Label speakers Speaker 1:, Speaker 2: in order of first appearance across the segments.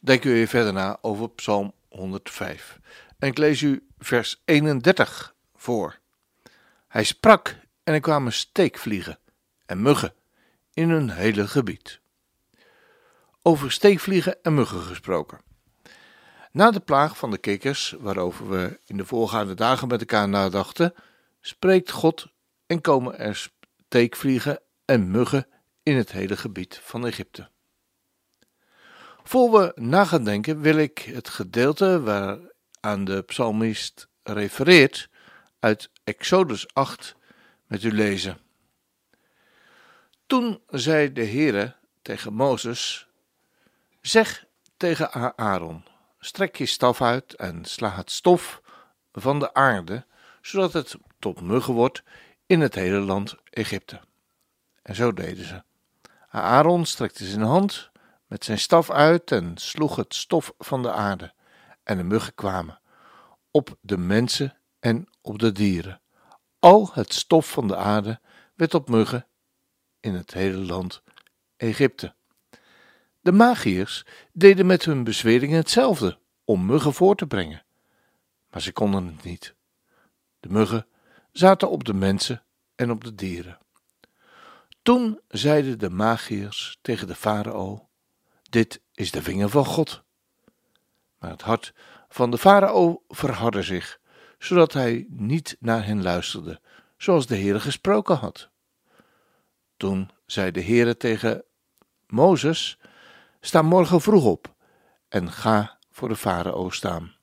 Speaker 1: denken we weer verder na over Psalm 105. En ik lees u vers 31 voor. Hij sprak en er kwamen steekvliegen en muggen in hun hele gebied. Over steekvliegen en muggen gesproken. Na de plaag van de kikkers, waarover we in de voorgaande dagen met elkaar nadachten, spreekt God en komen er steekvliegen en muggen in het hele gebied van Egypte. Voor we na gaan denken, wil ik het gedeelte waaraan de psalmist refereert uit Exodus 8 met u lezen. Toen zei de Heere tegen Mozes: Zeg tegen Aaron: Strek je staf uit en sla het stof van de aarde, zodat het tot muggen wordt in het hele land Egypte. En zo deden ze. Aaron strekte zijn hand met zijn staf uit en sloeg het stof van de aarde, en de muggen kwamen op de mensen en op de dieren. Al het stof van de aarde werd op muggen in het hele land Egypte. De magiërs deden met hun bezweringen hetzelfde om muggen voor te brengen, maar ze konden het niet. De muggen zaten op de mensen en op de dieren. Toen zeiden de magiërs tegen de farao: Dit is de vinger van God. Maar het hart van de farao verhardde zich, zodat hij niet naar hen luisterde, zoals de Heere gesproken had. Toen zei de Heere tegen Mozes: Sta morgen vroeg op en ga voor de farao staan.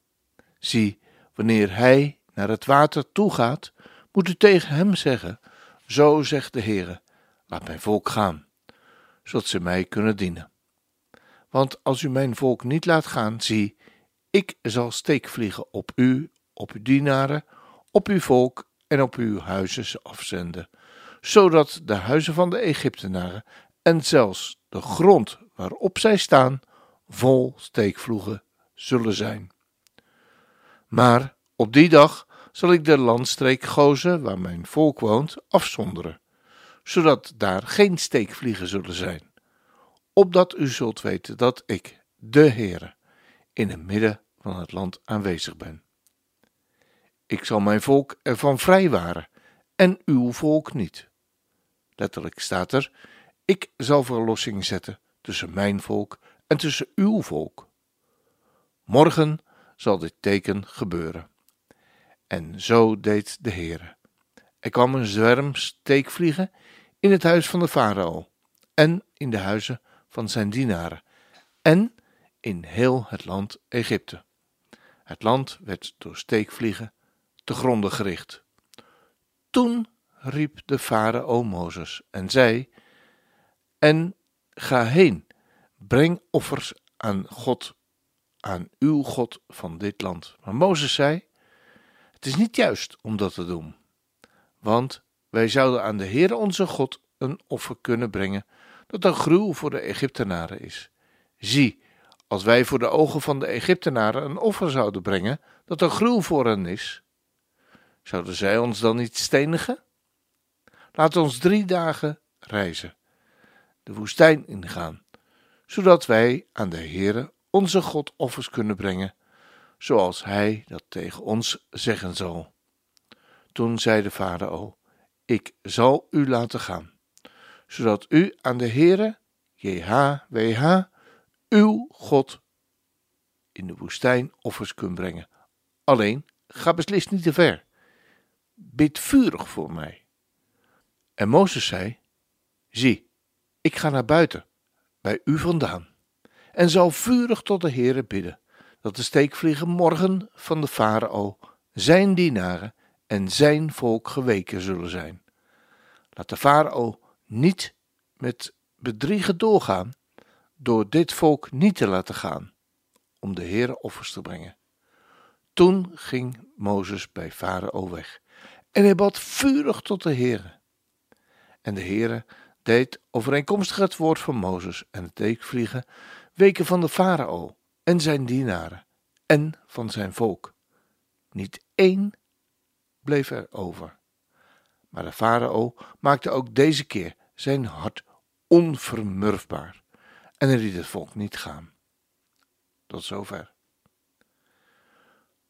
Speaker 1: Zie, wanneer hij naar het water toegaat, moet u tegen hem zeggen: Zo zegt de Heere Laat mijn volk gaan, zodat ze mij kunnen dienen. Want als u mijn volk niet laat gaan, zie, ik zal steekvliegen op u, op uw dienaren, op uw volk en op uw huizen afzenden, zodat de huizen van de Egyptenaren en zelfs de grond waarop zij staan vol steekvloegen zullen zijn. Maar op die dag zal ik de landstreek Gozen, waar mijn volk woont, afzonderen zodat daar geen steekvliegen zullen zijn, opdat u zult weten dat ik, de Heere, in het midden van het land aanwezig ben. Ik zal mijn volk ervan vrijwaren en uw volk niet. Letterlijk staat er: Ik zal verlossing zetten tussen mijn volk en tussen uw volk. Morgen zal dit teken gebeuren. En zo deed de Heere. Er kwam een zwerm steekvliegen in het huis van de farao en in de huizen van zijn dienaren en in heel het land Egypte. Het land werd door steekvliegen te gronden gericht. Toen riep de farao Mozes en zei: En ga heen, breng offers aan God, aan uw God van dit land. Maar Mozes zei: Het is niet juist om dat te doen, want wij zouden aan de Heere onze God een offer kunnen brengen dat een gruwel voor de Egyptenaren is. Zie, als wij voor de ogen van de Egyptenaren een offer zouden brengen dat een gruwel voor hen is, zouden zij ons dan niet stenigen? Laat ons drie dagen reizen, de woestijn ingaan, zodat wij aan de Heere onze God offers kunnen brengen, zoals Hij dat tegen ons zeggen zal. Toen zei de farao: ik zal u laten gaan, zodat u aan de Heere, JHWH, uw God, in de woestijn offers kunt brengen. Alleen, ga beslist niet te ver. Bid vurig voor mij. En Mozes zei, zie, ik ga naar buiten, bij u vandaan, en zal vurig tot de Heere bidden, dat de steekvliegen morgen van de farao, zijn dienaren, en zijn volk geweken zullen zijn. Laat de farao niet met bedriegen doorgaan door dit volk niet te laten gaan, om de Heere offers te brengen. Toen ging Mozes bij Farao weg en hij bad vurig tot de Heere. En de Heere deed overeenkomstig het woord van Mozes en het teekvliegen weken van de farao en zijn dienaren en van zijn volk. Niet één bleef er over. Maar de farao maakte ook deze keer zijn hart onvermurfbaar en hij liet het volk niet gaan. Tot zover.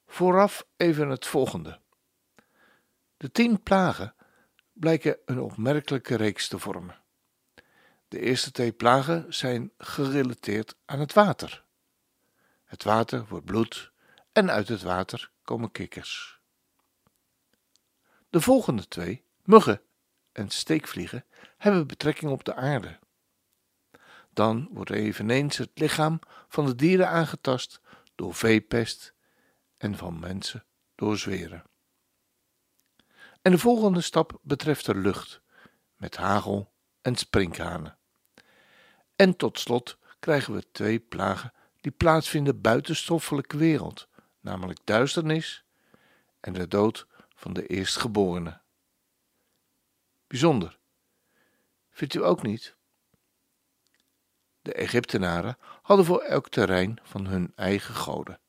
Speaker 1: Vooraf even het volgende. De tien plagen blijken een opmerkelijke reeks te vormen. De eerste twee plagen zijn gerelateerd aan het water. Het water wordt bloed en uit het water komen kikkers. De volgende twee, muggen en steekvliegen, hebben betrekking op de aarde. Dan wordt eveneens het lichaam van de dieren aangetast door veepest en van mensen door zweren. En de volgende stap betreft de lucht, met hagel en sprinkhanen. En tot slot krijgen we twee plagen die plaatsvinden buiten stoffelijke wereld, namelijk duisternis en de dood van de eerstgeborene. Bijzonder. Vindt u ook niet? De Egyptenaren hadden voor elk terrein van hun eigen goden.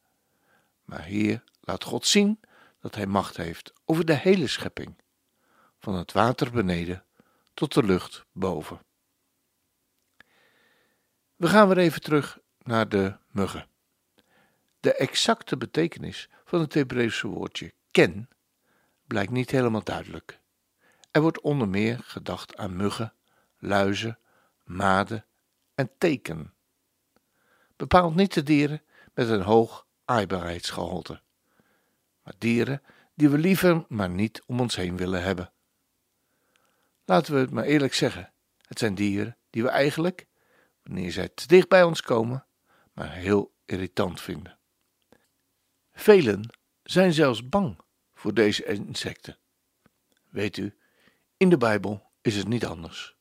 Speaker 1: Maar hier laat God zien dat Hij macht heeft over de hele schepping, van het water beneden tot de lucht boven. We gaan weer even terug naar de muggen. De exacte betekenis van het Hebreeuwse woordje ken blijkt niet helemaal duidelijk. Er wordt onder meer gedacht aan muggen, luizen, maden en teken. Bepaald niet de dieren met een hoog aaibaarheidsgehalte, maar dieren die we liever maar niet om ons heen willen hebben. Laten we het maar eerlijk zeggen: het zijn dieren die we eigenlijk, wanneer zij te dicht bij ons komen, maar heel irritant vinden. Velen zijn zelfs bang voor deze insecten. Weet u, in de Bijbel is het niet anders.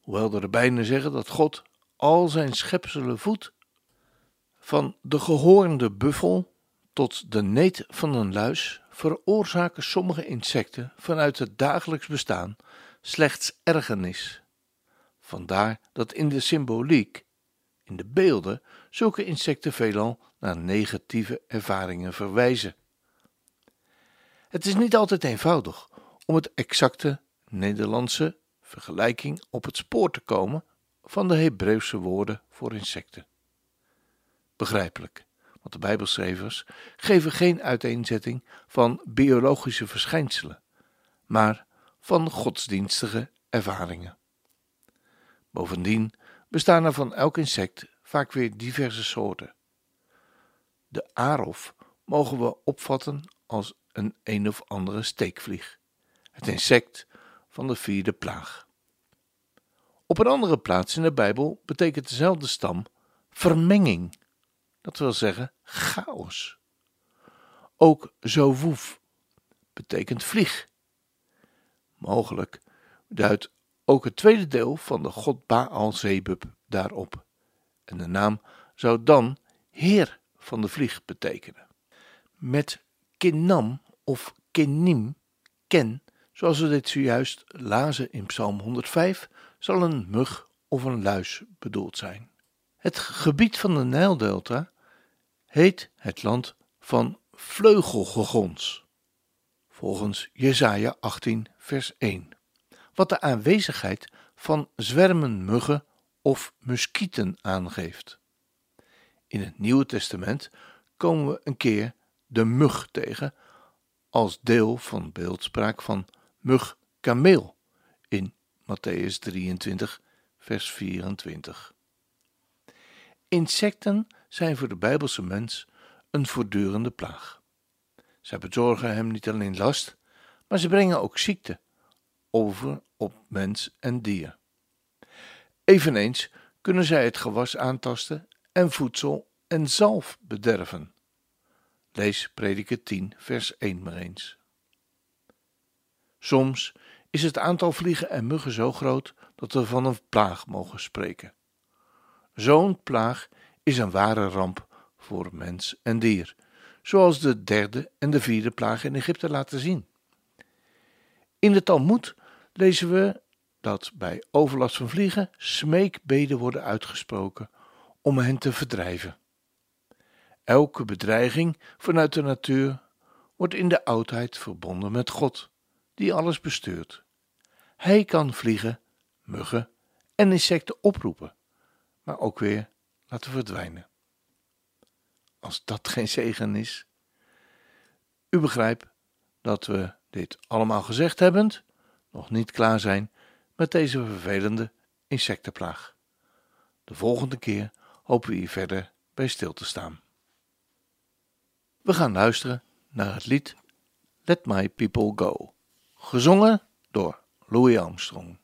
Speaker 1: Hoewel de rabbijnen zeggen dat God al zijn schepselen voedt, van de gehoornde buffel tot de neet van een luis, veroorzaken sommige insecten vanuit het dagelijks bestaan slechts ergernis. Vandaar dat in de symboliek, in de beelden, zulke insecten veelal naar negatieve ervaringen verwijzen. Het is niet altijd eenvoudig om het exacte Nederlandse vergelijking op het spoor te komen van de Hebreeuwse woorden voor insecten. Begrijpelijk, want de Bijbelschrijvers geven geen uiteenzetting van biologische verschijnselen, maar van godsdienstige ervaringen. Bovendien bestaan er van elk insect vaak weer diverse soorten. De arof mogen we opvatten als een een of andere steekvlieg, het insect van de vierde plaag. Op een andere plaats in de Bijbel betekent dezelfde stam vermenging, dat wil zeggen chaos. Ook zowoef betekent vlieg. Mogelijk duidt ook het tweede deel van de god Baal Zebub daarop. En de naam zou dan heer van de vlieg betekenen. Met Kinnam of Kinnim, ken, zoals we dit zojuist lazen in Psalm 105, zal een mug of een luis bedoeld zijn. Het gebied van de Nijldelta heet het land van vleugelgegons, volgens Jesaja 18 vers 1, wat de aanwezigheid van zwermen muggen of muskieten aangeeft. In het Nieuwe Testament komen we een keer de mug tegen als deel van beeldspraak van mug kameel in Matthäus 23 vers 24. Insecten zijn voor de Bijbelse mens een voortdurende plaag. Zij bezorgen hem niet alleen last, maar ze brengen ook ziekte over op mens en dier. Eveneens kunnen zij het gewas aantasten en voedsel en zalf bederven. Lees Prediker 10, vers 1 maar eens. Soms is het aantal vliegen en muggen zo groot dat we van een plaag mogen spreken. Zo'n plaag is een ware ramp voor mens en dier, zoals de derde en de vierde plaag in Egypte laten zien. In de Talmud lezen we dat bij overlast van vliegen smeekbeden worden uitgesproken om hen te verdrijven. Elke bedreiging vanuit de natuur wordt in de oudheid verbonden met God, die alles bestuurt. Hij kan vliegen, muggen en insecten oproepen, maar ook weer laten verdwijnen. Als dat geen zegen is. U begrijpt dat we dit allemaal gezegd hebbend nog niet klaar zijn met deze vervelende insectenplaag. De volgende keer hopen we hier verder bij stil te staan. We gaan luisteren naar het lied Let My People Go, gezongen door Louis Armstrong.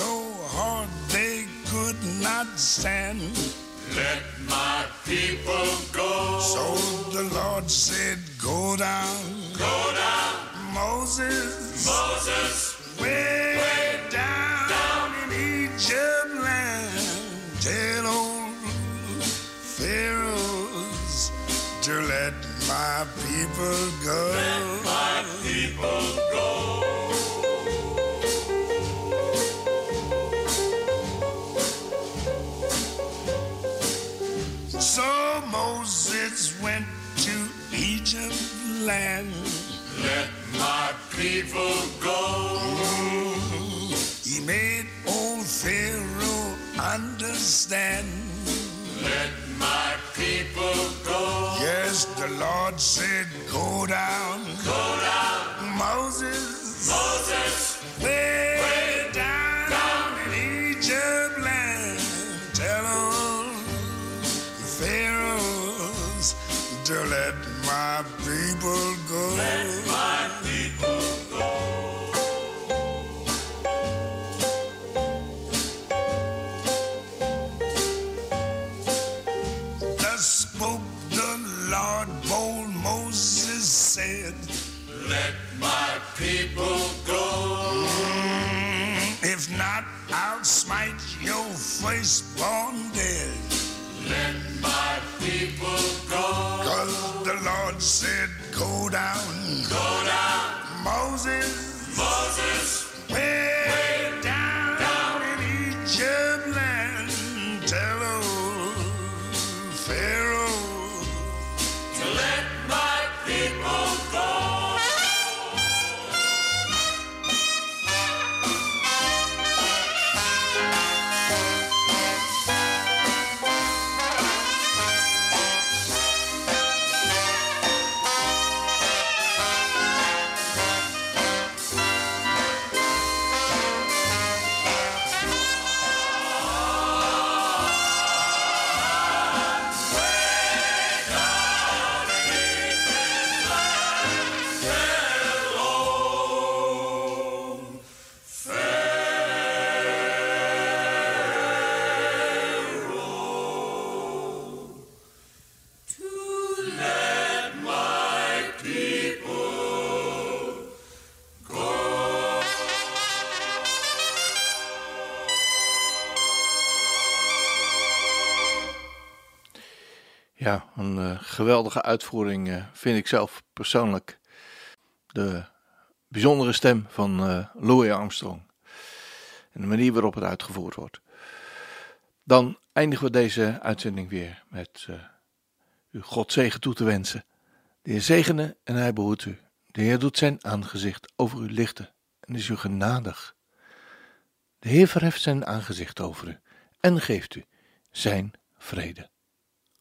Speaker 2: So hard they could not stand.
Speaker 3: Let my people go.
Speaker 2: So the Lord said, Go down,
Speaker 3: Go down,
Speaker 2: Moses,
Speaker 3: Moses,
Speaker 2: way,
Speaker 3: way
Speaker 2: down,
Speaker 3: down.
Speaker 2: in Egypt land. Tell old Pharaohs to let my people go.
Speaker 3: Let my people go.
Speaker 2: If not, I'll smite your firstborn dead.
Speaker 3: Let my people go.
Speaker 2: Cause the Lord said, Go down,
Speaker 3: Go down,
Speaker 2: Moses,
Speaker 3: Moses,
Speaker 2: way,
Speaker 1: Ja, een eh, geweldige uitvoering eh, vind ik zelf persoonlijk. De bijzondere stem van eh, Louis Armstrong. En de manier waarop het uitgevoerd wordt. Dan eindigen we deze uitzending weer met u God zegen toe te wensen. De Heer zegene en hij behoedt u. De Heer doet zijn aangezicht over u lichten en is u genadig. De Heer verheft zijn aangezicht over u en geeft u zijn vrede.